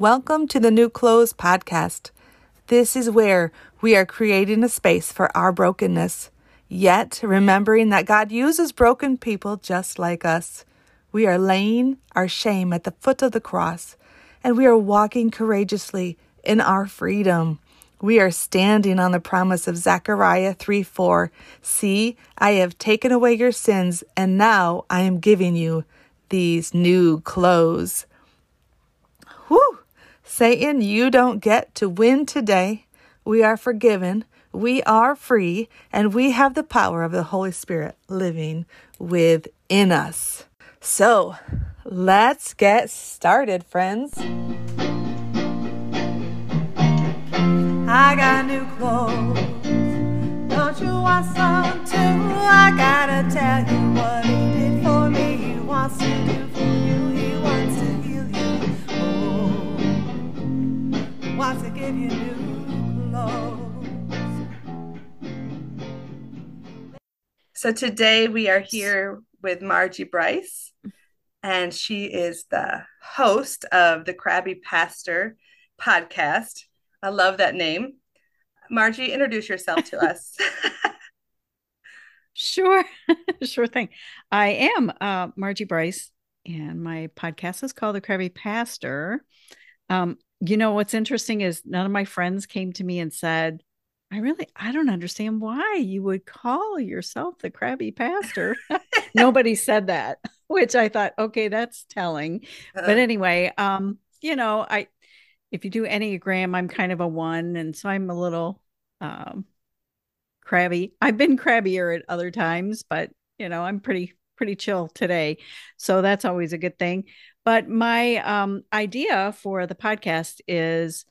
Welcome to the New Clothes Podcast. This is where we are creating a space for our brokenness, yet remembering that God uses broken people just like us. We are laying our shame at the foot of the cross, and we are walking courageously in our freedom. We are standing on the promise of Zechariah 3 4. See, I have taken away your sins, and now I am giving you these new clothes. Whew! Satan, you don't get to win today. We are forgiven, we are free, and we have the power of the Holy Spirit living within us. So, let's get started, friends. I got new clothes. Don't you want some too? I gotta tell you what So today we are here with Margie Bryce, and she is the host of the Crabby Pastor podcast. I love that name. Margie, introduce yourself to us. sure, sure thing. I am uh, Margie Bryce, and my podcast is called The Crabby Pastor. Um, you know what's interesting is none of my friends came to me and said, I really I don't understand why you would call yourself the crabby pastor. Nobody said that, which I thought, okay, that's telling. Uh, but anyway, um, you know, I if you do Enneagram, I'm kind of a one. And so I'm a little um, crabby. I've been crabbier at other times, but you know, I'm pretty, pretty chill today. So that's always a good thing. But my um, idea for the podcast is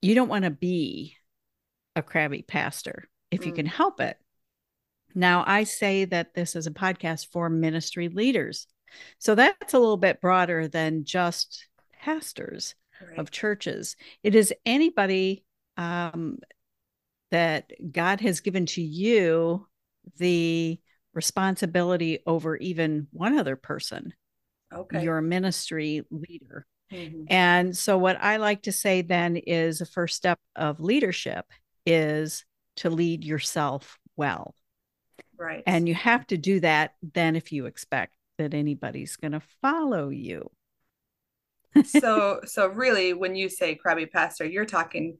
you don't want to be a crabby pastor if mm. you can mm. help it. Now, I say that this is a podcast for ministry leaders. So that's a little bit broader than just pastors right. of churches. It is anybody um, that God has given to you the responsibility over even one other person. Okay. You're a ministry leader. Mm-hmm. And so, what I like to say then is the first step of leadership is to lead yourself well. Right. And you have to do that then if you expect that anybody's going to follow you so so really when you say crabby pastor you're talking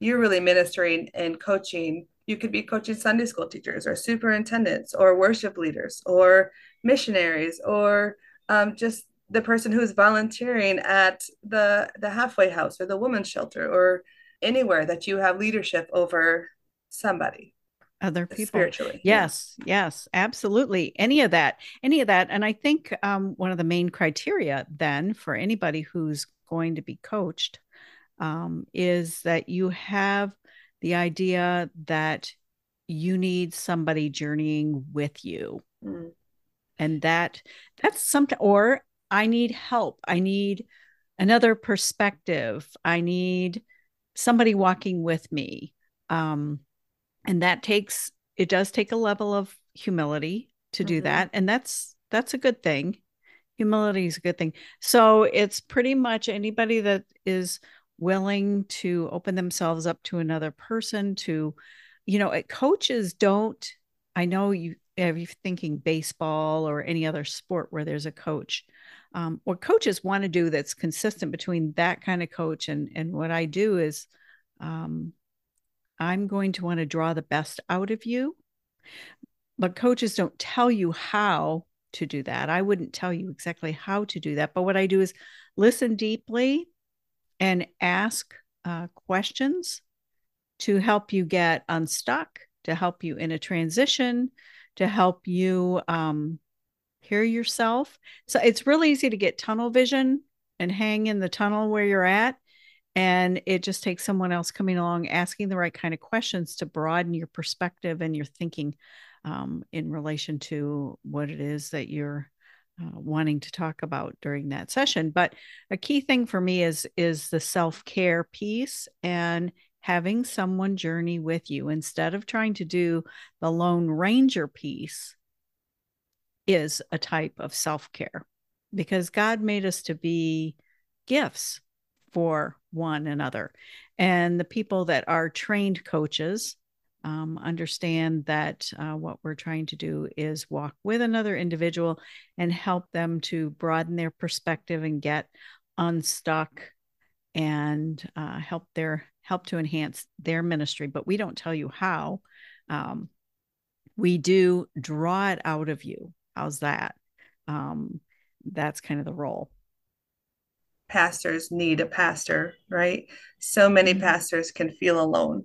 you're really ministering and coaching you could be coaching sunday school teachers or superintendents or worship leaders or missionaries or um, just the person who's volunteering at the the halfway house or the women's shelter or anywhere that you have leadership over somebody other people. spiritually yes yeah. yes absolutely. Any of that any of that. And i think um, one of the main criteria then for anybody who's going to be coached um, is that you have the idea that you need somebody journeying with you. Mm. and that that's something or i need help. I need another perspective. I need somebody walking with me. Um, and that takes it does take a level of humility to do mm-hmm. that. And that's that's a good thing. Humility is a good thing. So it's pretty much anybody that is willing to open themselves up to another person to you know coaches don't i know you if you're thinking baseball or any other sport where there's a coach um, what coaches want to do that's consistent between that kind of coach and and what i do is um, I'm going to want to draw the best out of you. But coaches don't tell you how to do that. I wouldn't tell you exactly how to do that. But what I do is listen deeply and ask uh, questions to help you get unstuck, to help you in a transition, to help you um, hear yourself. So it's really easy to get tunnel vision and hang in the tunnel where you're at and it just takes someone else coming along asking the right kind of questions to broaden your perspective and your thinking um, in relation to what it is that you're uh, wanting to talk about during that session but a key thing for me is is the self-care piece and having someone journey with you instead of trying to do the lone ranger piece is a type of self-care because god made us to be gifts for one another. And the people that are trained coaches um, understand that uh, what we're trying to do is walk with another individual and help them to broaden their perspective and get unstuck and uh, help their help to enhance their ministry. But we don't tell you how. Um, we do draw it out of you. How's that? Um, that's kind of the role pastors need a pastor, right? So many mm-hmm. pastors can feel alone.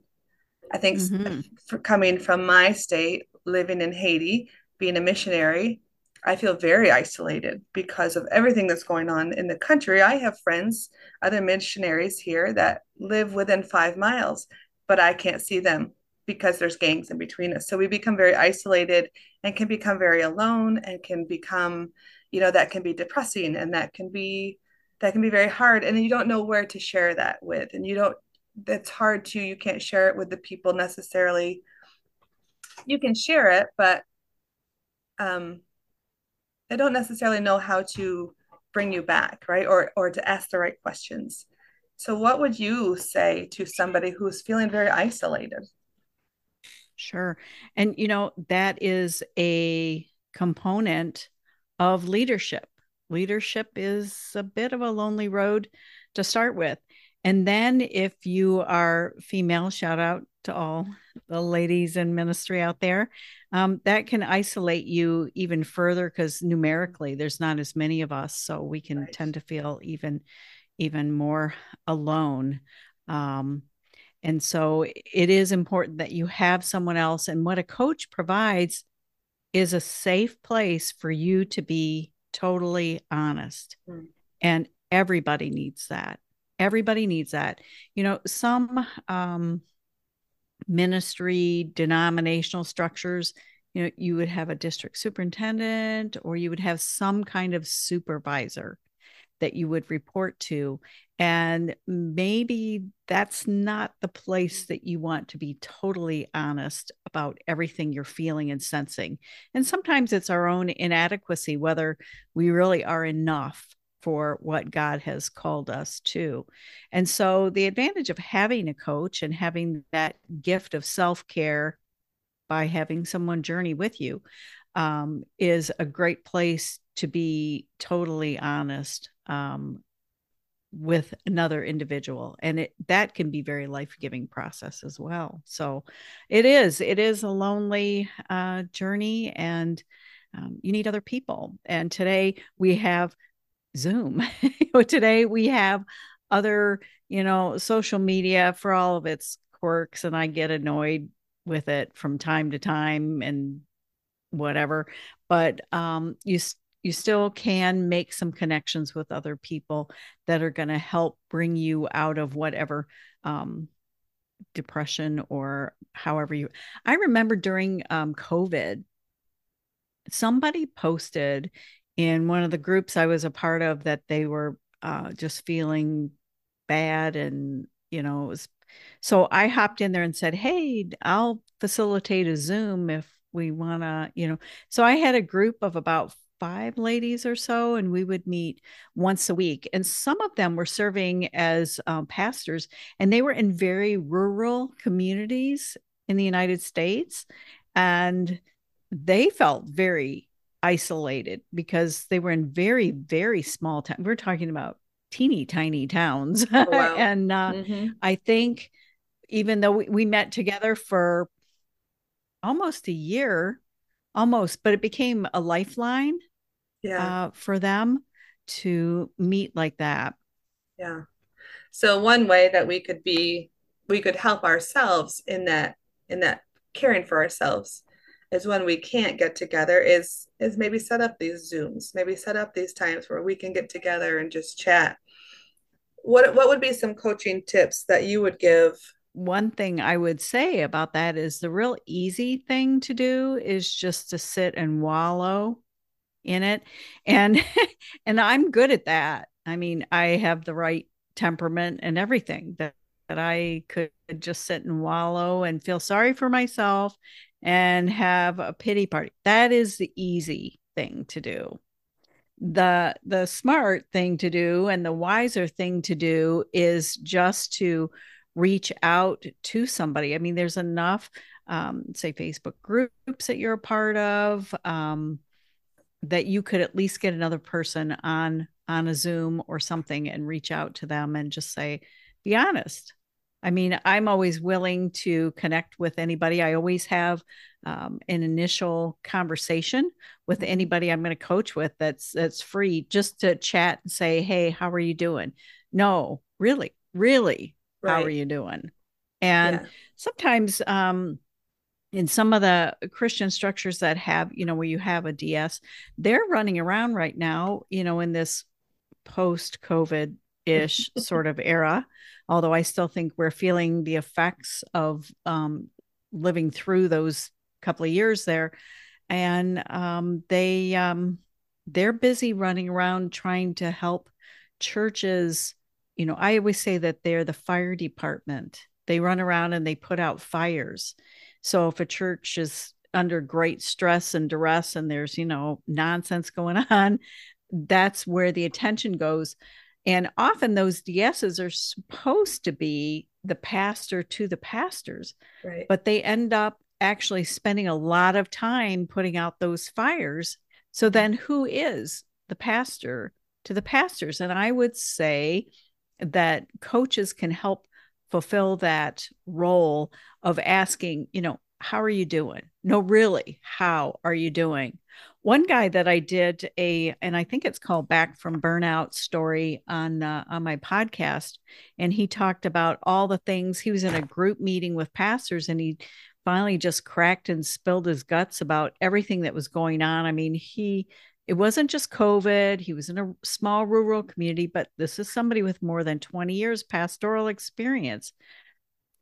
I think mm-hmm. for coming from my state, living in Haiti, being a missionary, I feel very isolated because of everything that's going on in the country. I have friends, other missionaries here that live within five miles, but I can't see them because there's gangs in between us. So we become very isolated and can become very alone and can become, you know, that can be depressing and that can be that can be very hard and you don't know where to share that with and you don't that's hard to you can't share it with the people necessarily. You can share it but um i don't necessarily know how to bring you back right? Or or to ask the right questions. So what would you say to somebody who's feeling very isolated? Sure. And you know that is a component of leadership. Leadership is a bit of a lonely road to start with. And then if you are female, shout out to all the ladies in ministry out there, um, that can isolate you even further because numerically there's not as many of us. So we can right. tend to feel even, even more alone. Um, and so it is important that you have someone else. And what a coach provides is a safe place for you to be totally honest. Mm. And everybody needs that. Everybody needs that. You know, some um, ministry denominational structures, you know, you would have a district superintendent or you would have some kind of supervisor that you would report to. And maybe that's not the place that you want to be totally honest about everything you're feeling and sensing. And sometimes it's our own inadequacy, whether we really are enough for what God has called us to. And so the advantage of having a coach and having that gift of self care by having someone journey with you um, is a great place to be totally honest um, with another individual. And it that can be very life-giving process as well. So it is it is a lonely uh, journey and um, you need other people. And today we have zoom today we have other you know social media for all of its quirks and i get annoyed with it from time to time and whatever but um you you still can make some connections with other people that are going to help bring you out of whatever um, depression or however you. I remember during um, COVID, somebody posted in one of the groups I was a part of that they were uh, just feeling bad and you know it was so I hopped in there and said, "Hey, I'll facilitate a Zoom if we want to, you know." So I had a group of about five ladies or so, and we would meet once a week. And some of them were serving as um, pastors, and they were in very rural communities in the United States. And they felt very isolated because they were in very, very small town We're talking about teeny tiny towns. Oh, wow. and uh, mm-hmm. I think even though we, we met together for almost a year, almost, but it became a lifeline yeah. Uh, for them to meet like that. Yeah. So one way that we could be, we could help ourselves in that, in that caring for ourselves is when we can't get together is is maybe set up these zooms maybe set up these times where we can get together and just chat what what would be some coaching tips that you would give one thing I would say about that is the real easy thing to do is just to sit and wallow in it. And and I'm good at that. I mean, I have the right temperament and everything that, that I could just sit and wallow and feel sorry for myself and have a pity party. That is the easy thing to do. the the smart thing to do and the wiser thing to do is just to reach out to somebody i mean there's enough um, say facebook groups that you're a part of um, that you could at least get another person on on a zoom or something and reach out to them and just say be honest I mean, I'm always willing to connect with anybody. I always have um, an initial conversation with mm-hmm. anybody I'm going to coach with that's that's free, just to chat and say, "Hey, how are you doing?" No, really, really, right. how are you doing? And yeah. sometimes, um, in some of the Christian structures that have, you know, where you have a DS, they're running around right now, you know, in this post-COVID ish sort of era although I still think we're feeling the effects of um, living through those couple of years there. And um, they um, they're busy running around trying to help churches. You know, I always say that they're the fire department. They run around and they put out fires. So if a church is under great stress and duress and there's, you know, nonsense going on, that's where the attention goes. And often those DSs are supposed to be the pastor to the pastors, right. but they end up actually spending a lot of time putting out those fires. So mm-hmm. then who is the pastor to the pastors? And I would say that coaches can help fulfill that role of asking, you know, how are you doing? No, really, how are you doing? One guy that I did a, and I think it's called Back from Burnout story on uh, on my podcast, and he talked about all the things. He was in a group meeting with pastors, and he finally just cracked and spilled his guts about everything that was going on. I mean, he it wasn't just COVID. He was in a small rural community, but this is somebody with more than 20 years pastoral experience.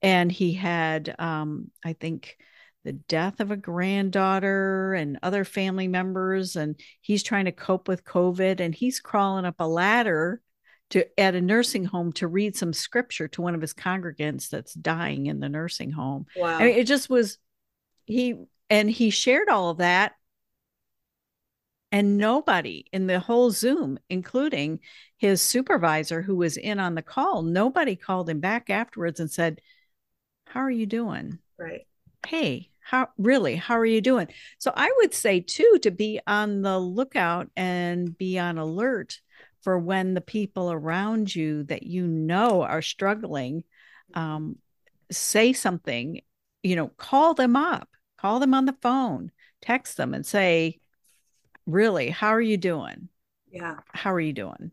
And he had, um, I think, the death of a granddaughter and other family members and he's trying to cope with covid and he's crawling up a ladder to at a nursing home to read some scripture to one of his congregants that's dying in the nursing home. Wow I mean, it just was he and he shared all of that. And nobody in the whole zoom including his supervisor who was in on the call nobody called him back afterwards and said how are you doing? Right. Hey how really how are you doing? So i would say too to be on the lookout and be on alert for when the people around you that you know are struggling um, say something you know call them up call them on the phone text them and say really how are you doing? Yeah. How are you doing?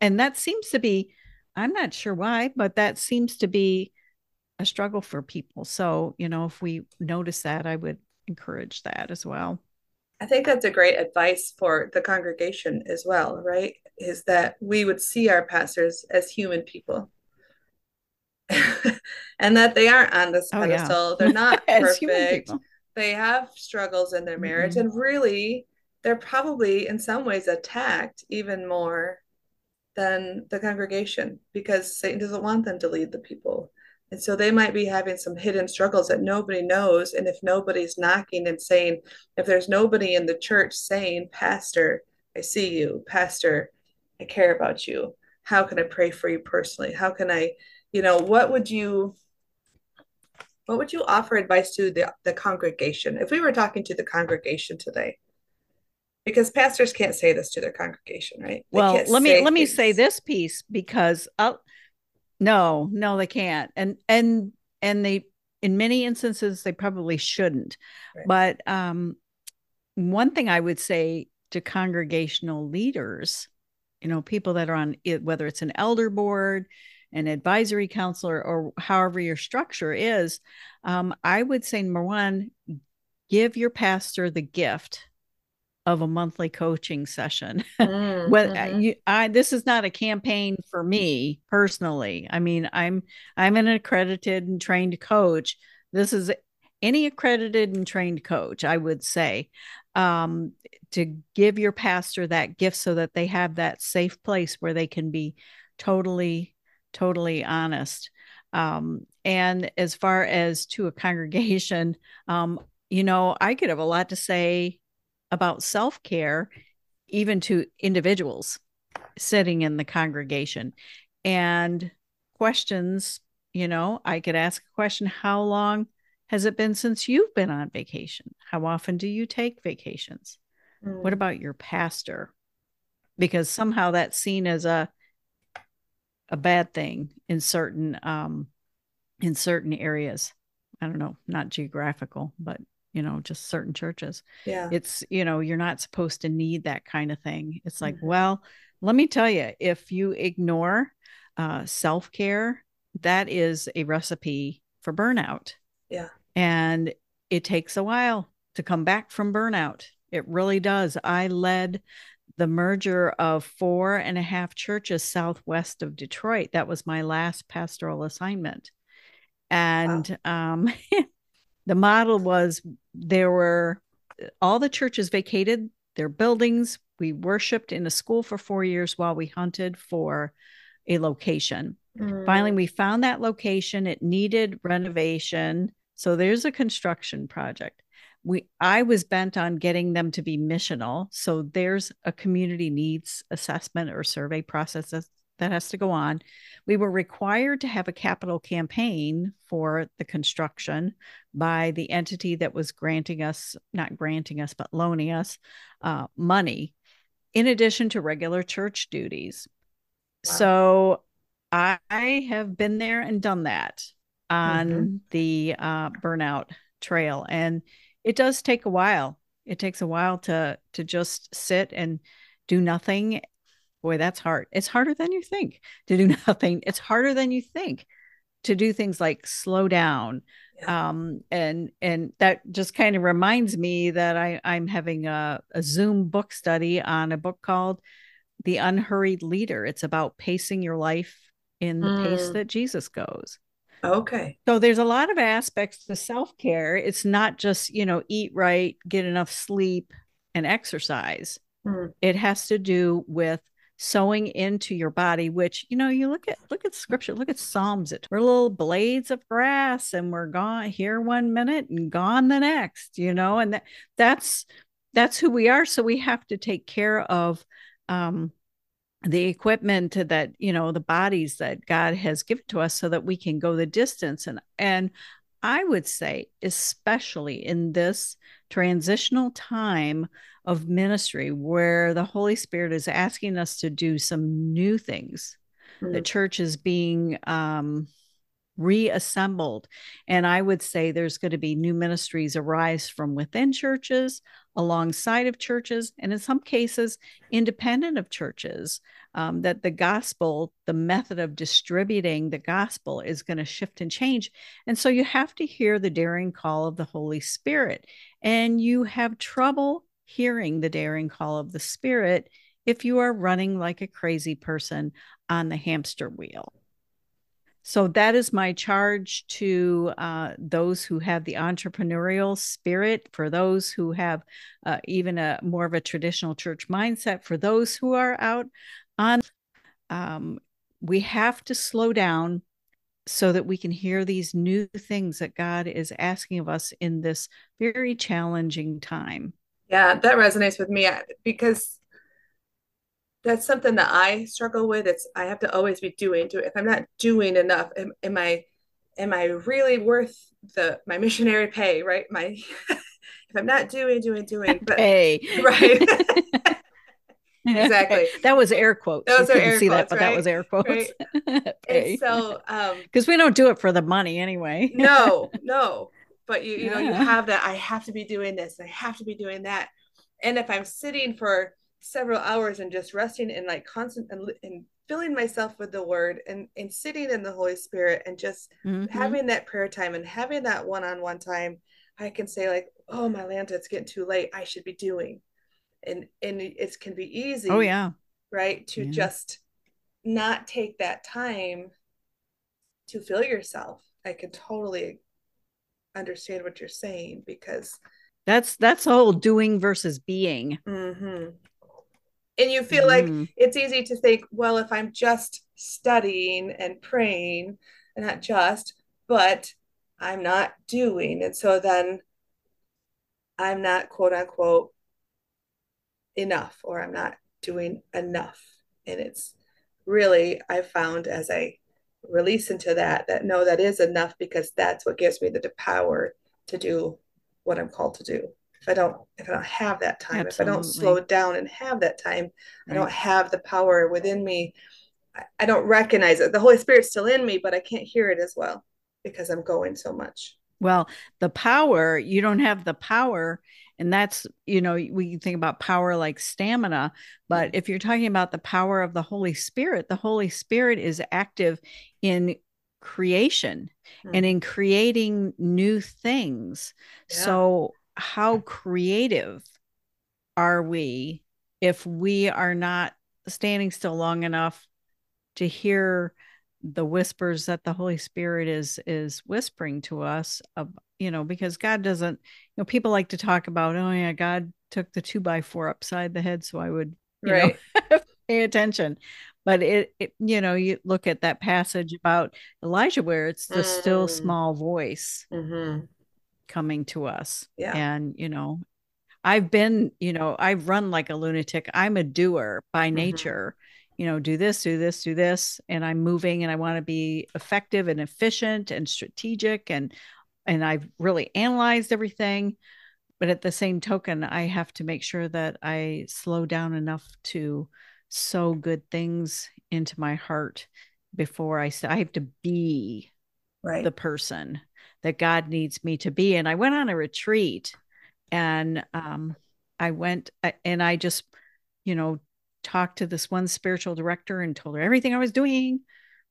And that seems to be i'm not sure why but that seems to be a struggle for people. So, you know, if we notice that, I would encourage that as well. I think that's a great advice for the congregation as well, right? Is that we would see our pastors as human people. and that they aren't on this pedestal. Oh, yeah. They're not perfect. They have struggles in their marriage. Mm-hmm. And really, they're probably in some ways attacked even more than the congregation because Satan doesn't want them to lead the people. And so they might be having some hidden struggles that nobody knows. And if nobody's knocking and saying, if there's nobody in the church saying, Pastor, I see you, Pastor, I care about you. How can I pray for you personally? How can I, you know, what would you what would you offer advice to the, the congregation if we were talking to the congregation today? Because pastors can't say this to their congregation, right? They well, let me let things. me say this piece because I'll, no, no, they can't. And and and they in many instances they probably shouldn't. Right. But um one thing I would say to congregational leaders, you know, people that are on it, whether it's an elder board, an advisory counselor, or however your structure is, um, I would say number one, give your pastor the gift of a monthly coaching session. Mm, well, mm-hmm. you, I, this is not a campaign for me personally. I mean, I'm I'm an accredited and trained coach. This is any accredited and trained coach, I would say, um, to give your pastor that gift so that they have that safe place where they can be totally, totally honest. Um, and as far as to a congregation, um, you know, I could have a lot to say about self care, even to individuals sitting in the congregation. And questions you know i could ask a question how long has it been since you've been on vacation? How often do you take vacations? Mm. what about your pastor? Because somehow that's seen as a a bad thing in certain um in certain areas. I don't know not geographical but you know just certain churches yeah it's you know you're not supposed to need that kind of thing it's like mm-hmm. well let me tell you if you ignore uh, self-care that is a recipe for burnout yeah and it takes a while to come back from burnout it really does i led the merger of four and a half churches southwest of Detroit. That was my last pastoral assignment. And wow. um, the model was there were all the churches vacated their buildings. We worshiped in a school for four years while we hunted for a location. Mm. Finally, we found that location. It needed renovation. So there's a construction project we i was bent on getting them to be missional so there's a community needs assessment or survey process that has to go on we were required to have a capital campaign for the construction by the entity that was granting us not granting us but loaning us uh, money in addition to regular church duties wow. so I, have been there and done that on mm-hmm. the uh, burnout trail and it does take a while. It takes a while to to just sit and do nothing. Boy, that's hard. It's harder than you think to do nothing. It's harder than you think to do things like slow down. Yeah. Um, and and that just kind of reminds me that I I'm having a, a Zoom book study on a book called The Unhurried Leader. It's about pacing your life in the mm. pace that Jesus goes. Okay. So there's a lot of aspects to self care. It's not just, you know, eat right, get enough sleep, and exercise. Mm. It has to do with sowing into your body which you know you look at look at scripture look at psalms it we're little blades of grass and we're gone here one minute and gone the next you know and that that's that's who we are so we have to take care of um the equipment that you know the bodies that god has given to us so that we can go the distance and and i would say especially in this transitional time of ministry where the holy spirit is asking us to do some new things mm-hmm. the church is being um reassembled. And I would say there's going to be new ministries arise from within churches, alongside of churches, and in some cases, independent of churches. Um, that the gospel, the method of distributing the gospel is going to shift and change. And so you have to hear the daring call of the Holy Spirit. And you have trouble hearing the daring call of the Spirit if you are running like a crazy person on the hamster wheel. So that is my charge to uh, those who have the entrepreneurial spirit, for those who have uh, even a more of a traditional church mindset, for those who are out on. Um, we have to slow down so that we can hear these new things that God is asking of us in this very challenging time. Yeah, that resonates with me uh, because that's something that I struggle with. It's I have to always be doing. Do if I'm not doing enough, am, am I am I really worth the my missionary pay? Right, my if I'm not doing doing doing, but pay right. exactly. That was air quotes. That was you air see quotes, that, but right? that was air quotes. Right? and so, um, because we don't do it for the money anyway. no, no. But you, you yeah. know, you have that. I have to be doing this. I have to be doing that. And if I'm sitting for several hours and just resting and like constant and, and filling myself with the word and, and sitting in the Holy Spirit and just mm-hmm. having that prayer time and having that one-on-one time, I can say like, oh my Lanta, it's getting too late. I should be doing. And and it can be easy. Oh yeah. Right. To yeah. just not take that time to fill yourself. I can totally understand what you're saying because that's that's whole doing versus being. Mm-hmm and you feel mm. like it's easy to think well if i'm just studying and praying and not just but i'm not doing and so then i'm not quote unquote enough or I'm not doing enough. And it's really, I found as I release into that, that no, that is enough because that's what gives me the power to do what I'm called to do. If I don't, if I don't have that time, Absolutely. if I don't slow down and have that time, right. I don't have the power within me. I, I don't recognize it. The Holy Spirit's still in me, but I can't hear it as well because I'm going so much. Well, the power, you don't have the power. And that's, you know, we think about power like stamina. But if you're talking about the power of the Holy Spirit, the Holy Spirit is active in creation mm-hmm. and in creating new things. Yeah. So, how creative are we if we are not standing still long enough to hear the whispers that the holy spirit is is whispering to us of you know because god doesn't you know people like to talk about oh yeah god took the two by four upside the head so i would right know, pay attention but it, it, you know you look at that passage about elijah where it's the mm. still small voice mm-hmm. Coming to us yeah and you know i've been you know i've run like a lunatic i'm a doer by mm-hmm. nature you know, do this, do this, do this, and I'm moving and I want to be effective and efficient and strategic and and I've really analyzed everything. But at the same token, I have to make sure that I slow down enough to sow good things into my heart before I I have to be right. the person that God needs me to be. And I went on a retreat and um I went and I just, you know, talked to this one spiritual director and told her everything I was doing.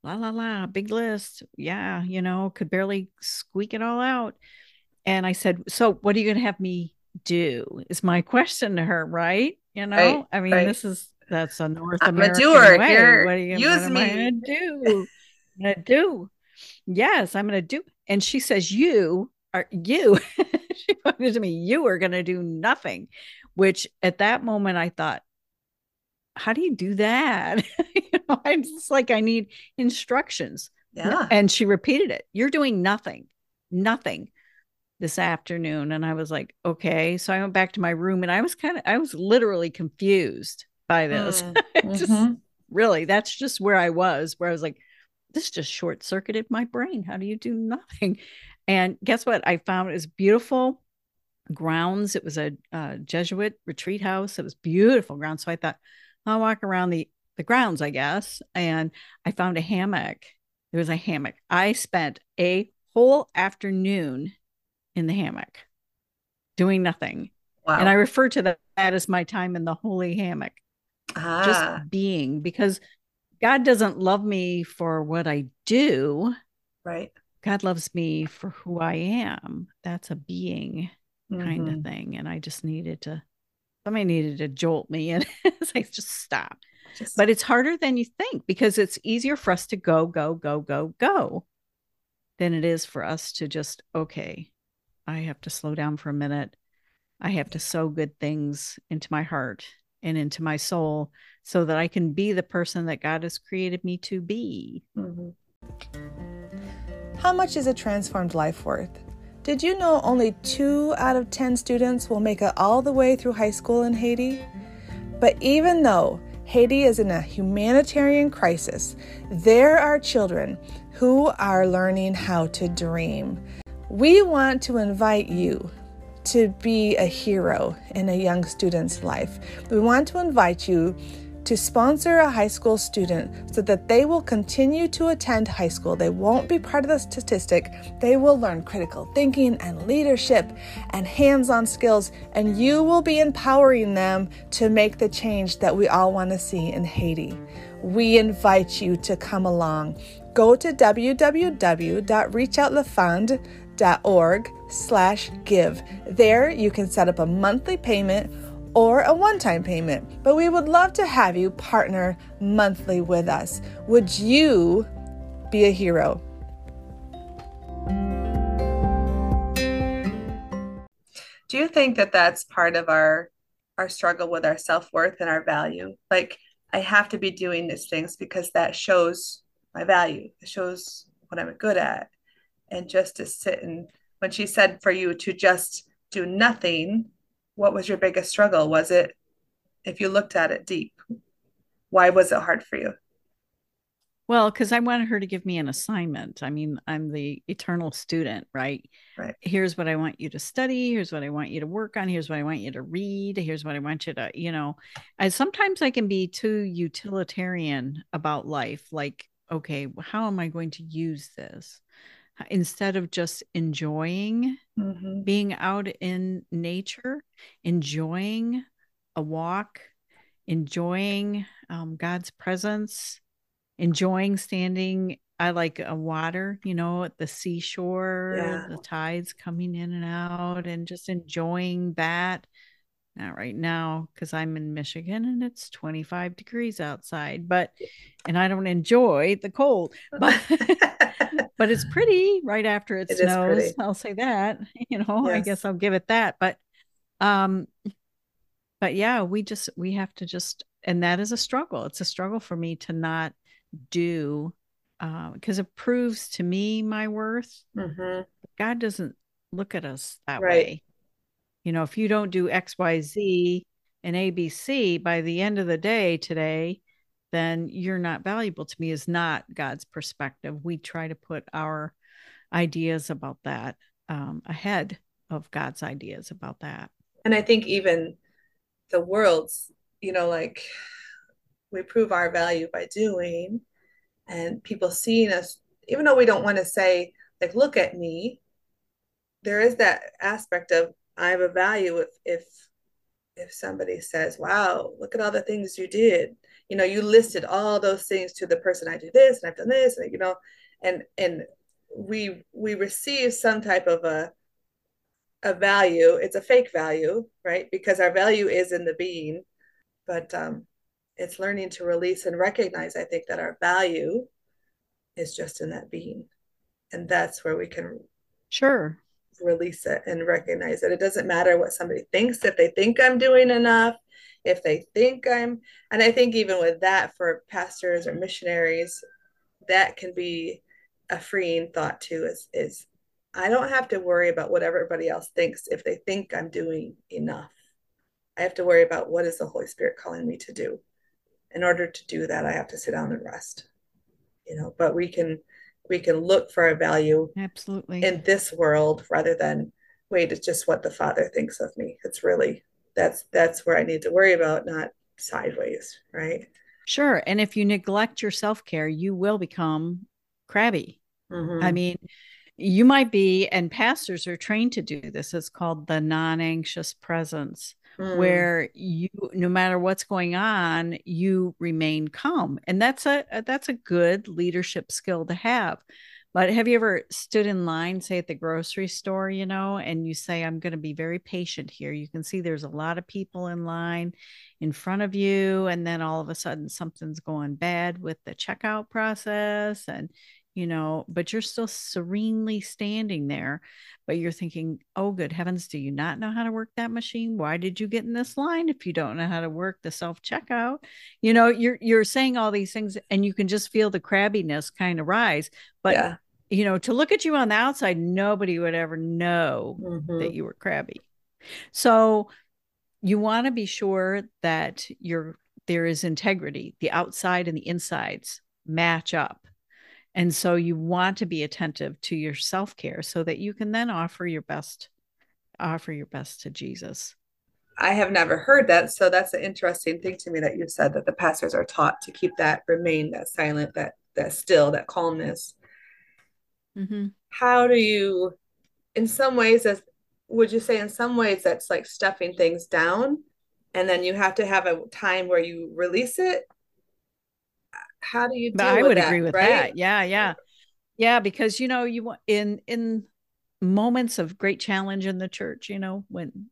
La la la, big list. Yeah, you know, could barely squeak it all out. And I said, So what are you going to have me do? Is my question to her, right? You know, right, I mean, right. this is that's a North I'm American doer. way. You're, what are you use what me. am I going to do? I'm going to do. Yes, I'm going to do. And she says, You are you. she pointed to me, You are going to do nothing. Which at that moment I thought, how do you do that? you know, I'm just like, I need instructions. Yeah. And she repeated it. You're doing nothing, nothing this afternoon. And I was like, okay. So I went back to my room and I was kind of, I was literally confused by this. Mm. just mm-hmm. really, that's just where I was, where I was like, this just short circuited my brain. How do you do nothing? And guess what? I found it was beautiful grounds. It was a, a Jesuit retreat house. It was beautiful grounds. So I thought, I'll walk around the the grounds, I guess, and I found a hammock. There was a hammock. I spent a whole afternoon in the hammock doing nothing. Wow. And I refer to that, that as my time in the holy hammock. Ah. Just being because God doesn't love me for what I do. Right. God loves me for who I am. That's a being mm-hmm. kind of thing. And I just needed to somebody needed to jolt me and say, just stop. Just but it's harder than you think because it's easier for us to go, go, go, go, go than it is for us to just, okay, I have to slow down for a minute. I have to sow good things into my heart and into my soul so that I can be the person that God has created me to be. Mm-hmm. How much is a transformed life worth? Did you know only two out of 10 students will make it all the way through high school in Haiti? But even though Haiti is in a humanitarian crisis, there are children who are learning how to dream. We want to invite you to be a hero in a young student's life. We want to invite you to sponsor a high school student so that they will continue to attend high school. They won't be part of the statistic. They will learn critical thinking and leadership and hands on skills, and you will be empowering them to make the change that we all want to see in Haiti. We invite you to come along. Go to www.reachoutlefund.org slash give. There you can set up a monthly payment or a one time payment, but we would love to have you partner monthly with us. Would you be a hero? Do you think that that's part of our our struggle with our self-worth and our value? Like I have to be doing these things because that shows my value. It shows what I'm good at. And just to sit and when she said for you to just do nothing what was your biggest struggle? Was it if you looked at it deep? Why was it hard for you? Well, because I wanted her to give me an assignment. I mean, I'm the eternal student, right? Right. Here's what I want you to study. Here's what I want you to work on. Here's what I want you to read. Here's what I want you to, you know, I sometimes I can be too utilitarian about life. Like, okay, how am I going to use this? Instead of just enjoying mm-hmm. being out in nature, enjoying a walk, enjoying um, God's presence enjoying standing I like a water, you know, at the seashore, yeah. the tides coming in and out, and just enjoying that. Not right now because I'm in Michigan and it's 25 degrees outside, but and I don't enjoy the cold, but but it's pretty right after it, it snows. I'll say that. You know, yes. I guess I'll give it that. But um, but yeah, we just we have to just and that is a struggle. It's a struggle for me to not do because uh, it proves to me my worth. Mm-hmm. God doesn't look at us that right. way. You know, if you don't do X, Y, Z, and ABC by the end of the day today, then you're not valuable to me. Is not God's perspective. We try to put our ideas about that um, ahead of God's ideas about that. And I think even the world's, you know, like we prove our value by doing and people seeing us even though we don't want to say like look at me there is that aspect of i have a value if if if somebody says wow look at all the things you did you know you listed all those things to the person i do this and i've done this and you know and and we we receive some type of a a value. It's a fake value right? Because our value is in the being. But um it's learning to release and recognize i think that our value is just in that being. And that's where we can sure. release it and recognize it it doesn't matter what somebody thinks if they think i'm doing enough if they think i'm and i think even with that for pastors or missionaries that can be a freeing thought too is is i don't have to worry about what everybody else thinks if they think i'm doing enough. I have to worry about what is the holy spirit calling me to do. In order to do that i have to sit down and rest you know but we can we can look for a value absolutely. in this world rather than wait it's just what the father thinks of me. It's really that's that's where i need to worry about not sideways right? Sure. And if you neglect your self-care you will become crabby. Mm-hmm. i mean you might be and pastors are trained to do this. It's called the non-anxious presence mm. where you no matter what's going on you remain calm. And that's a that's a good leadership skill to have but have you ever stood in line say at the grocery store you know and you say i'm going to be very patient here you can see there's a lot of people in line in front of you and then all of a sudden something's going bad with the checkout process and you know, but you're still serenely standing there. But you're thinking, oh, good heavens, do you not know how to work that machine? Why did you get in this line if you don't know how to work the self checkout? You know, you're you're saying all these things, and you can just feel the crabbiness kind of rise. But yeah. You know, to look at you on the outside, nobody would ever know mm-hmm. that you were crabby. So you want to be sure that you're there is integrity, the outside and the insides match up and so you want to be attentive to your self-care so that you can then offer your best offer your best to Jesus. I have never heard that. So that's an interesting thing to me that you said that the pastors are taught to keep that remain that silent, that that still, that calmness. Mm-hmm. How do you, in some ways, as would you say, in some ways, that's like stuffing things down, and then you have to have a time where you release it, how do you deal I would that, agree with right? that. Yeah, yeah. Yeah, because you know, you in in moments of great challenge in the church, you know, when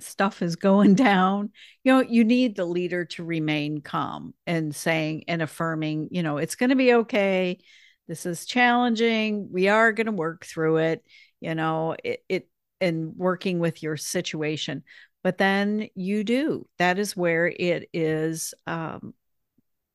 stuff is going down, you know, you need the leader to remain calm and saying and affirming, you know, it's going to be okay. This is challenging. We are going to work through it, you know, it, it and working with your situation. But then you do. That is where it is um,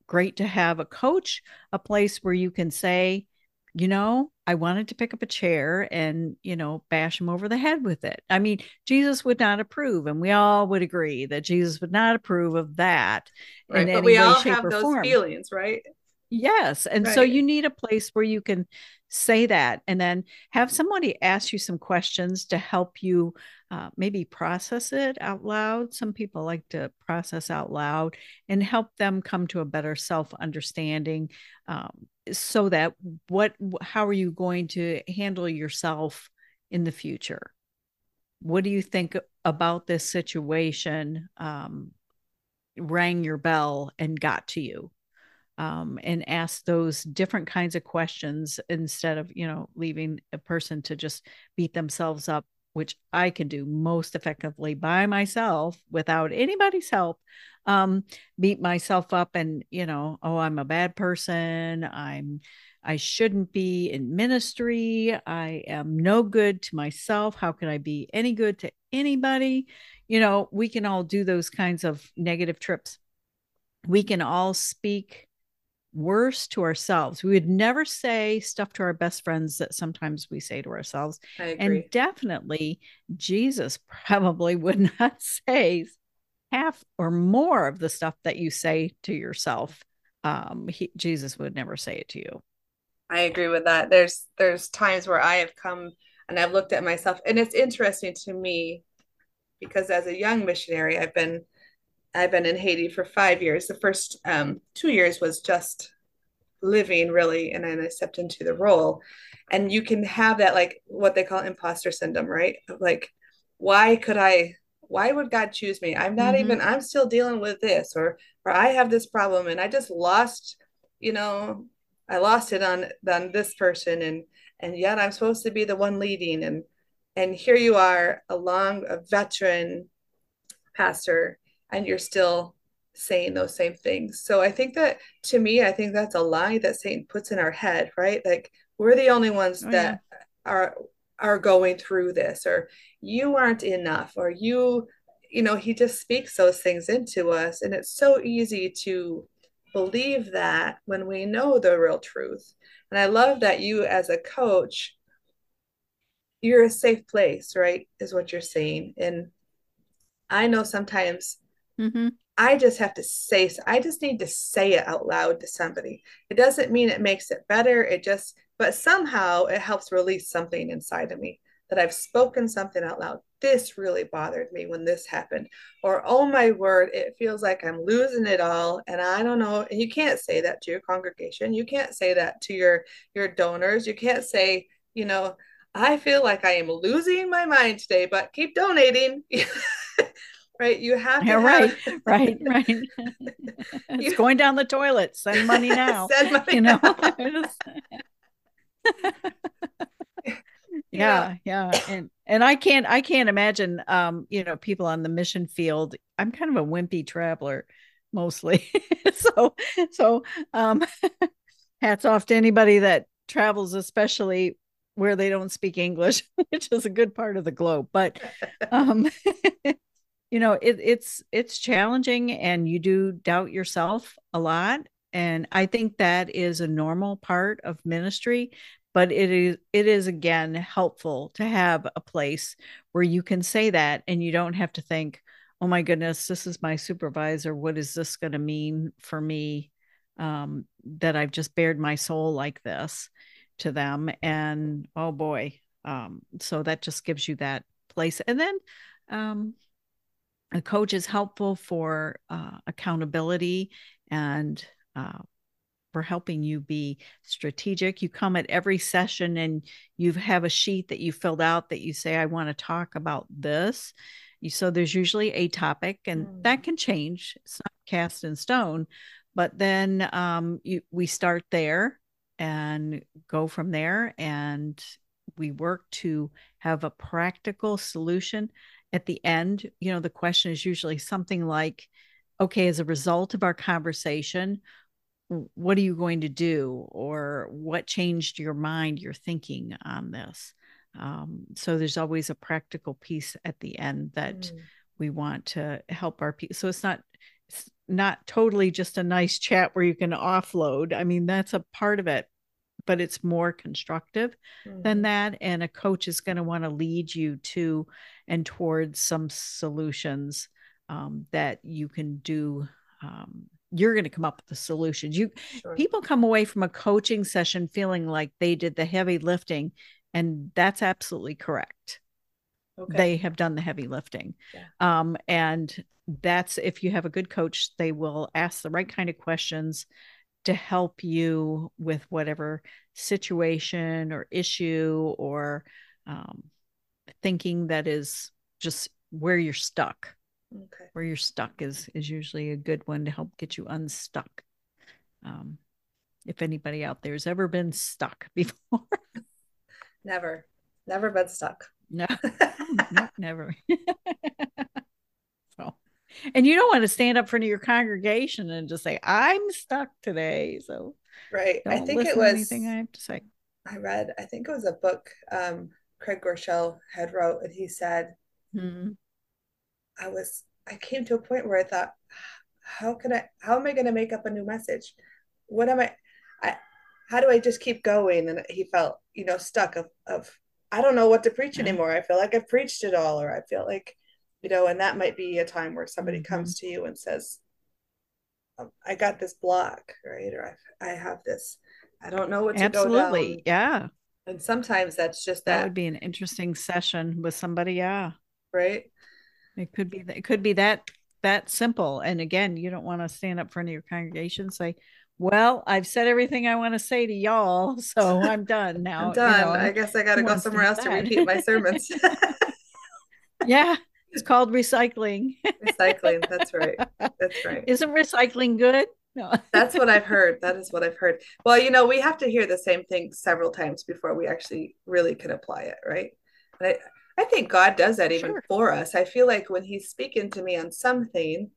great to have a coach, a place where you can say, you know, I wanted to pick up a chair and, you know, bash him over the head with it. I mean, Jesus would not approve, and we all would agree that Jesus would not approve of that. Right. but we all have those form. feelings, right? Yes. And right. so you need a place where you can say that and then have somebody ask you some questions to help you uh, maybe process it out loud. Some people like to process out loud and help them come to a better self understanding um, so that what, how are you going to handle yourself in the future? What do you think about this situation? Um, rang your bell and got to you um, and ask those different kinds of questions instead of you know leaving a person to just beat themselves up which i can do most effectively by myself without anybody's help um, beat myself up and you know oh i'm a bad person. I'm i shouldn't be in ministry. I am no good to myself. How can i be any good to anybody? You know we can all do those kinds of negative trips. We can all speak worse to ourselves. We would never say stuff to our best friends that sometimes we say to ourselves. And definitely, Jesus probably would not say half or more of the stuff that you say to yourself. Um, he, Jesus would never say it to you. I agree with that. There's there's times where I have come and I've looked at myself, and it's interesting to me because as a young missionary, I've been I've been in Haiti for five years. The first um, two years was just living really, and then I stepped into the role. And you can have that like what they call imposter syndrome, right? Like, why could I? Why would God choose me? I'm not mm-hmm. even. I'm still dealing with this, or or I have this problem, and I just lost. You know, I lost it on on this person, and and yet I'm supposed to be the one leading, and and here you are, a long a veteran pastor and you're still saying those same things. So I think that to me, I think that's a lie that Satan puts in our head, right? Like we're the only ones oh, that yeah. are are going through this or you aren't enough or you you know he just speaks those things into us and it's so easy to believe that when we know the real truth and i love that you as a coach you're a safe place right is what you're saying and i know sometimes Mm-hmm. I just have to say, I just need to say it out loud to somebody. It doesn't mean it makes it better. It just, but somehow it helps release something inside of me that I've spoken something out loud. This really bothered me when this happened. Or, oh my word, it feels like I'm losing it all. And I don't know. And you can't say that to your congregation. You can't say that to your, your donors. You can't say, you know, I feel like I am losing my mind today, but keep donating. right? You have to. Yeah, right, right, right. it's going down the toilet. Send money now. Send money. You know. yeah, yeah, and and I can't I can't imagine um you know people on the mission field. I'm kind of a wimpy traveler mostly, so so um hats off to anybody that travels, especially where they don't speak English, which is a good part of the globe. But um you know it, it's it's challenging and you do doubt yourself a lot. And i think that is a normal part of ministry but it is it is again helpful to have a place where you can say that and you don't have to think oh my goodness this is my supervisor. What is this going to mean for me um, that i've just bared my soul like this to them? And oh boy um, so that just gives you that place. And then um, a coach is helpful for uh, accountability and uh, for helping you be strategic. You come at every session and you have a sheet that you filled out that you say, I want to talk about this. So there's usually a topic, and mm. that can change. It's not cast in stone, but then um, you, we start there and go from there, and we work to have a practical solution at the end, you know, the question is usually something like, okay, as a result of our conversation, what are you going to do? Or what changed your mind, your thinking on this? Um, so there's always a practical piece at the end that mm. we want to help our people. So it's not it's not totally just a nice chat where you can offload. I mean, that's a part of it. But it's more constructive mm-hmm. than that. And a coach is going to want to lead you to and towards some solutions um, that you can do. Um, you're going to come up with the solutions. You sure. people come away from a coaching session feeling like they did the heavy lifting, and that's absolutely correct. Okay. They have done the heavy lifting. Yeah. Um, and that's if you have a good coach, they will ask the right kind of questions to help you with whatever situation or issue or um, thinking that is just where you're stuck. Okay. Where you're stuck is is usually a good one to help get you unstuck. Um, if anybody out there has ever been stuck before, never, never been stuck. No, no never. and you don't want to stand up front of your congregation and just say i'm stuck today. So right. I think it was anything i have to say. I read i think it was a book um craig groeschel had wrote and he said mm-hmm. i was i came to a point where i thought how can i how am i going to make up a new message? What am i i how do i just keep going? And he felt you know stuck of of i don't know what to preach anymore. I feel like i've preached it all or i feel like you know and that might be a time where somebody mm-hmm. comes to you and says um, i got this block right or I, I have this i don't know what to absolutely yeah and sometimes that's just that. that would be an interesting session with somebody yeah right it could be it could be that that simple and again you don't want to stand up front of your congregation and say well, I've said everything I want to say to y'all, so I'm done now. I'm done. You know, I guess I got to go somewhere else to repeat my sermons. yeah, it's called recycling. recycling. That's right. That's right. Isn't recycling good? No. That's what I've heard. That is what I've heard. Well, you know, we have to hear the same thing several times before we actually really can apply it, right? And I, I think God does that even sure. for us. I feel like when He's speaking to me on something,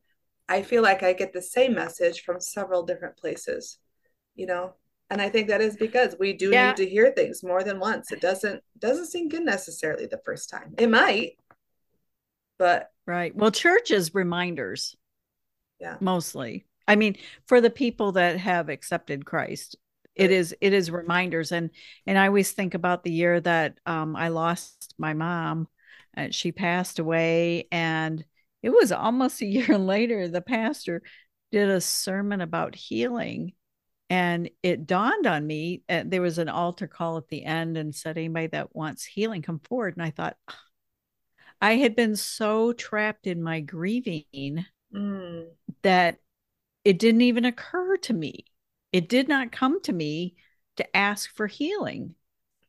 I feel like I get the same message from several different places, you know. And I think that is because we do yeah. need to hear things more than once. It doesn't doesn't seem good necessarily the first time. It might, but right. Well church is reminders. Yeah. Mostly. I mean for the people that have accepted christ it is it is reminders. And and i always think about the year that um, i lost my mom and she passed away and it was almost a year later the pastor did a sermon about healing and it dawned on me uh, there was an altar call at the end and said anybody that wants healing come forward. And i thought I had been so trapped in my grieving mm. that it didn't even occur to me. It did not come to me to ask for healing.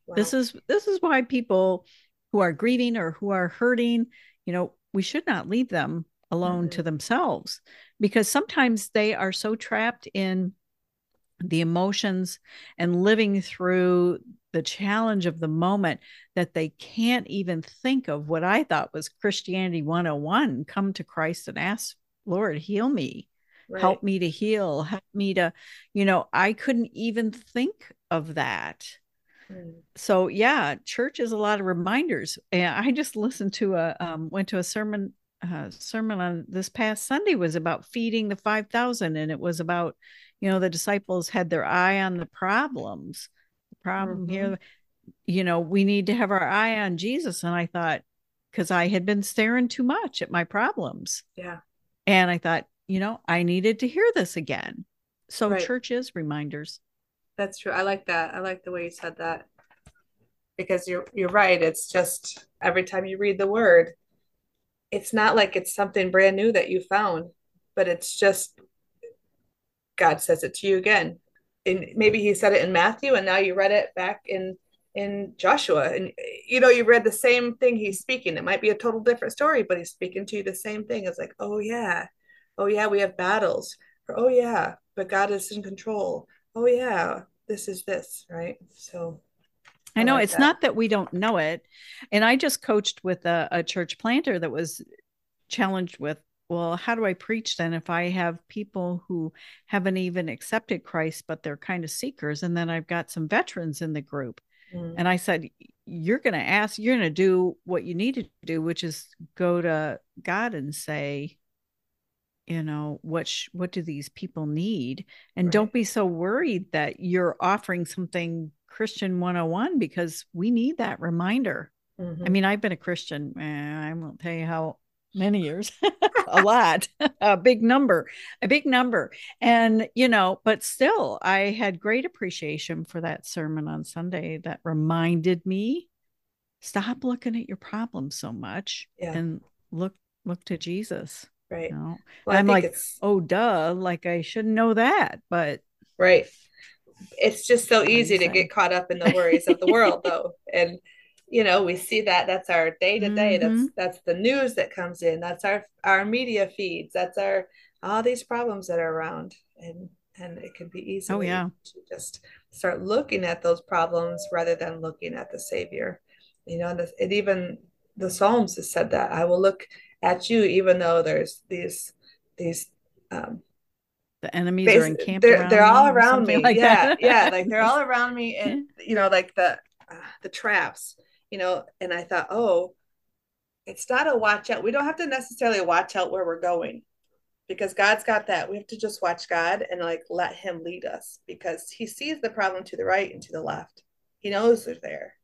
Wow. This is this is why people who are grieving or who are hurting, you know, we should not leave them alone mm-hmm. to themselves because sometimes they are so trapped in the emotions and living through the challenge of the moment that they can't even think of what I thought was Christianity 101 come to Christ and ask, Lord, heal me. Right. Help me to heal. Help me to, you know, I couldn't even think of that. Mm. So yeah, church is a lot of reminders. And I just listened to a um, went to a sermon uh, sermon on this past Sunday was about feeding the 5000 and it was about you know the disciples had their eye on the problems The problem mm-hmm. here you know we need to have our eye on jesus. And i thought because i had been staring too much at my problems. Yeah. And i thought you know i needed to hear this again. So right. church is reminders. That's true. I like that. I like the way you said that. Because you're you're right. It's just every time you read the word it's not like it's something brand new that you found but it's just god says it to you again. And maybe he said it in Matthew and now you read it back in in Joshua. And you know you read the same thing he's speaking. It might be a total different story but he's speaking to you the same thing. It's like oh yeah. Oh yeah we have battles. Or oh yeah but God is in control. Oh yeah this is this right? So I, I know like it's that. not that we don't know it. And I just coached with a, a church planter that was challenged with well, how do I preach then if I have people who haven't even accepted Christ, but they're kind of seekers? And then I've got some veterans in the group. Mm. And I said, You're going to ask, you're going to do what you need to do, which is go to God and say, you know what sh- what do these people need and right. don't be so worried that you're offering something christian 101 because we need that reminder mm-hmm. i mean i've been a christian eh, i won't tell you how many years a lot a big number a big number and you know but still i had great appreciation for that sermon on sunday that reminded me stop looking at your problem so much yeah. and look look to jesus right you know? well, i'm like it's... oh duh like i should know that but right it's just so easy to get caught up in the worries of the world though and you know we see that that's our day to day that's that's the news that comes in that's our our media feeds that's our all these problems that are around and and it can be easy oh yeah. to just start looking at those problems rather than looking at the savior. You know and it even the psalms has said that i will look at you even though there's these these um the enemies are encamped they're, they're all around me. like yeah that. yeah like they're all around me and you know like the uh, the traps you know, and I thought, oh, it's not a watch out. We don't have to necessarily watch out where we're going because God's got that. We have to just watch God and like let Him lead us because He sees the problem to the right and to the left. He knows they're there.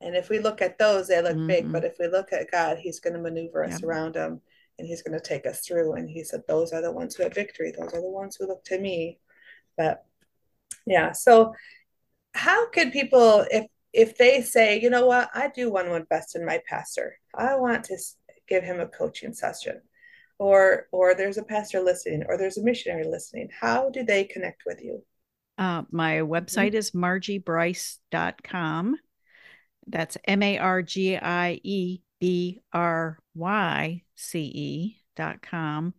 And if we look at those, they look mm-hmm. big. But if we look at God, He's going to maneuver us around them and He's going to take us through. And He said, Those are the ones who have victory. Those are the ones who look to me. But yeah. So, how could people, if if they say, you know what, I do want to invest in my pastor, I want to give him a coaching session, or or there's a pastor listening, or there's a missionary listening, how do they connect with you? Uh, my website mm-hmm. is margiebryce.com. That's M A R G I E B R Y C E dot com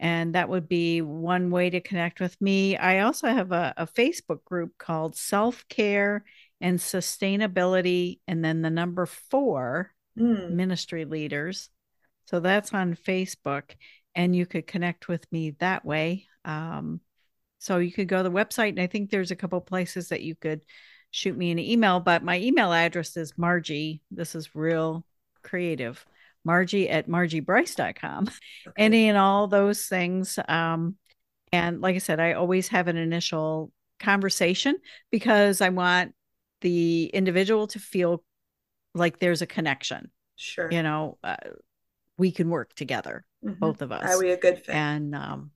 and that would be one way to connect with me i also have a, a facebook group called self-care and sustainability, and then the number four mm. ministry leaders. So that's on Facebook, and you could connect with me that way. Um, so you could go to the website, and I think there's a couple places that you could shoot me an email. But my email address is Margie. This is real creative. Margie at margiebryce.com. Okay. Any and all those things. Um, and like I said, I always have an initial conversation because I want the individual to feel like there's a connection. Sure. You know, uh, we can work together, mm-hmm. both of us. Are we a good fit? And um,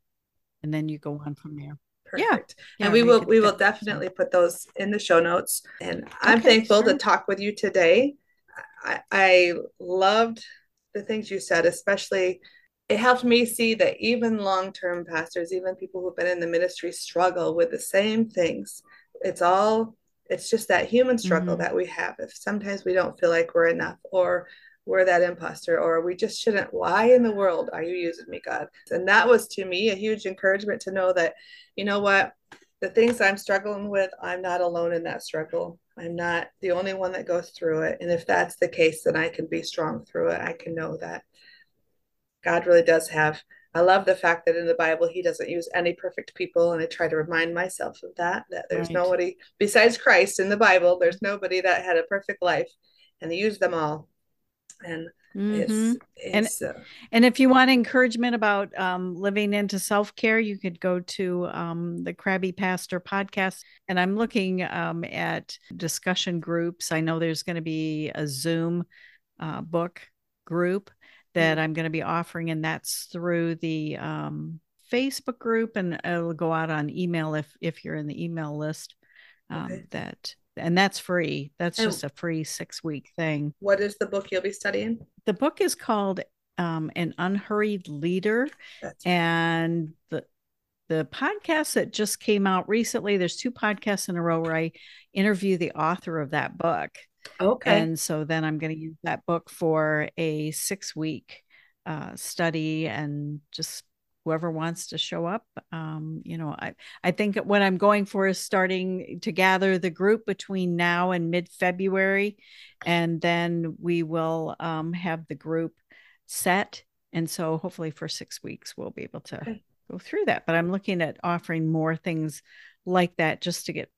and then you go on from there. Perfect. Yeah. And we will we will definitely put those in the show notes. And I'm okay, thankful sure. to talk with you today. I, I loved the things you said, especially it helped me see that even long-term pastors, even people who've been in the ministry struggle with the same things. It's all it's just that human struggle mm-hmm. that we have. If sometimes we don't feel like we're enough or we're that imposter or we just shouldn't why in the world are you using me god? And that was to me a huge encouragement to know that you know what? The things i'm struggling with i'm not alone in that struggle. I'm not the only one that goes through it. And if that's the case then i can be strong through it. I can know that god really does have I love the fact that in the Bible he doesn't use any perfect people, and I try to remind myself of that. That there's right. nobody besides Christ in the Bible. There's nobody that had a perfect life, and he used them all. And mm-hmm. it's, it's, and uh, and if you want encouragement about um, living into self care, you could go to um, the Crabby Pastor podcast. And I'm looking um, at discussion groups. I know there's going to be a Zoom uh, book group that. I'm going to be offering, and that's through the um, Facebook group, and it'll go out on email if if you're in the email list. Um, okay. That and that's free. That's and just a free six week thing. What is the book you'll be studying? The book is called um, "An Unhurried Leader," that's and the the podcast that just came out recently. There's two podcasts in a row where I interview the author of that book. Okay. And so then I'm going to use that book for a six week uh, study and just whoever wants to show up. Um, you know, I, I think what I'm going for is starting to gather the group between now and mid February. And then we will um, have the group set. And so hopefully for six weeks, we'll be able to okay. go through that. But I'm looking at offering more things like that just to get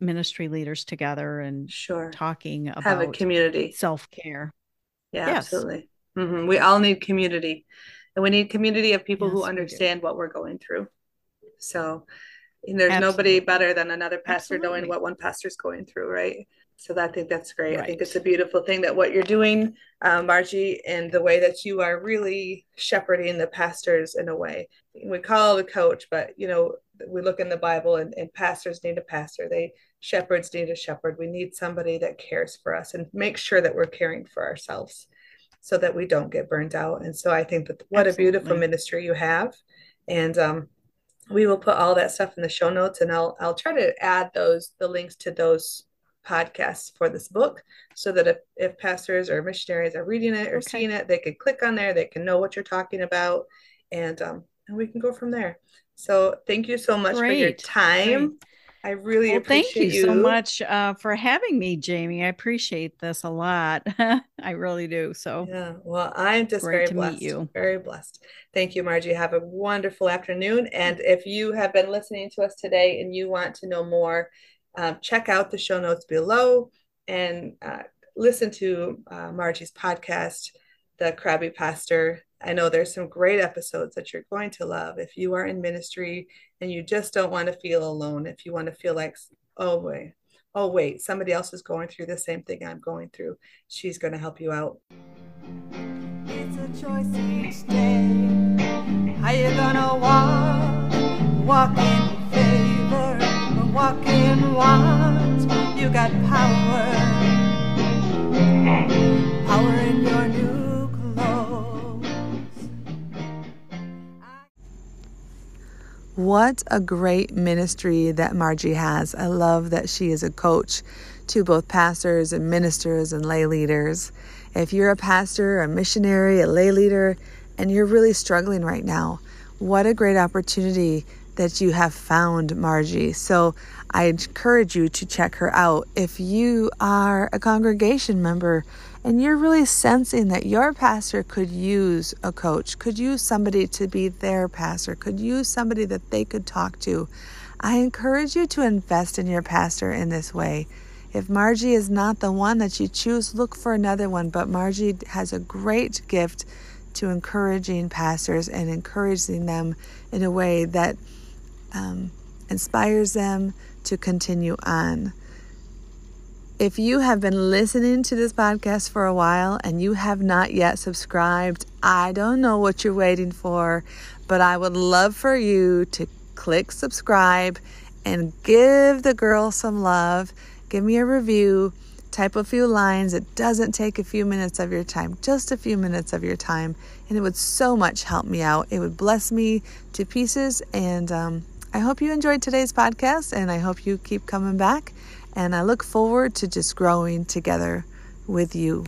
ministry leaders together and sure talking about have a community self-care yeah yes. absolutely mm-hmm. we all need community and we need community of people yes, who understand what we're going through. So, and there's Absolutely. nobody better than another pastor Absolutely. knowing what one pastor's going through, right? So I think that's great. Right. I think it's a beautiful thing that what you're doing, uh, Margie, and the way that you are really shepherding the pastors in a way. We call it a coach, but you know, we look in the Bible and, and pastors need a pastor. They shepherds need a shepherd. We need somebody that cares for us and make sure that we're caring for ourselves so that we don't get burned out. And so I think that what Absolutely. a beautiful ministry you have. And um, we will put all that stuff in the show notes and I'll I'll try to add those the links to those podcasts for this book so that if, if pastors or missionaries are reading it or okay. seeing it, they can click on there, they can know what you're talking about, and um, and we can go from there. So thank you so much Great. for your time. Great. I really well, appreciate thank you, you, so much uh, for having me, Jamie. I appreciate this a lot. I really do. So yeah, well, I'm just very blessed. you. Very blessed. Thank you, Margie. Have a wonderful afternoon. And if you have been listening to us today and you want to know more, um, check out the show notes below and uh, listen to uh, Margie's podcast, The Crabby Pastor. I know there's some great episodes that you're going to love if you are in ministry and you just don't want to feel alone. If you want to feel like, oh wait, oh wait, somebody else is going through the same thing I'm going through. She's going to help you out. It's a choice each day. How you gonna walk, walk in favor, or walk in want? You got power, power in What a great ministry that Margie has. I love that she is a coach to both pastors and ministers and lay leaders. If you're a pastor, a missionary, a lay leader, and you're really struggling right now, what a great opportunity that you have found Margie. So I encourage you to check her out. If you are a congregation member and you're really sensing that your pastor could use a coach, could use somebody to be their pastor, could use somebody that they could talk to, I encourage you to invest in your pastor in this way. If Margie is not the one that you choose, look for another one. But Margie has a great gift to encouraging pastors and encouraging them in a way that um, inspires them to continue on. If you have been listening to this podcast for a while and you have not yet subscribed, I don't know what you're waiting for, but I would love for you to click subscribe and give the girl some love. Give me a review, type a few lines. It doesn't take a few minutes of your time, just a few minutes of your time, and it would so much help me out. It would bless me to pieces. And um, I hope you enjoyed today's podcast, and I hope you keep coming back. And I look forward to just growing together with you.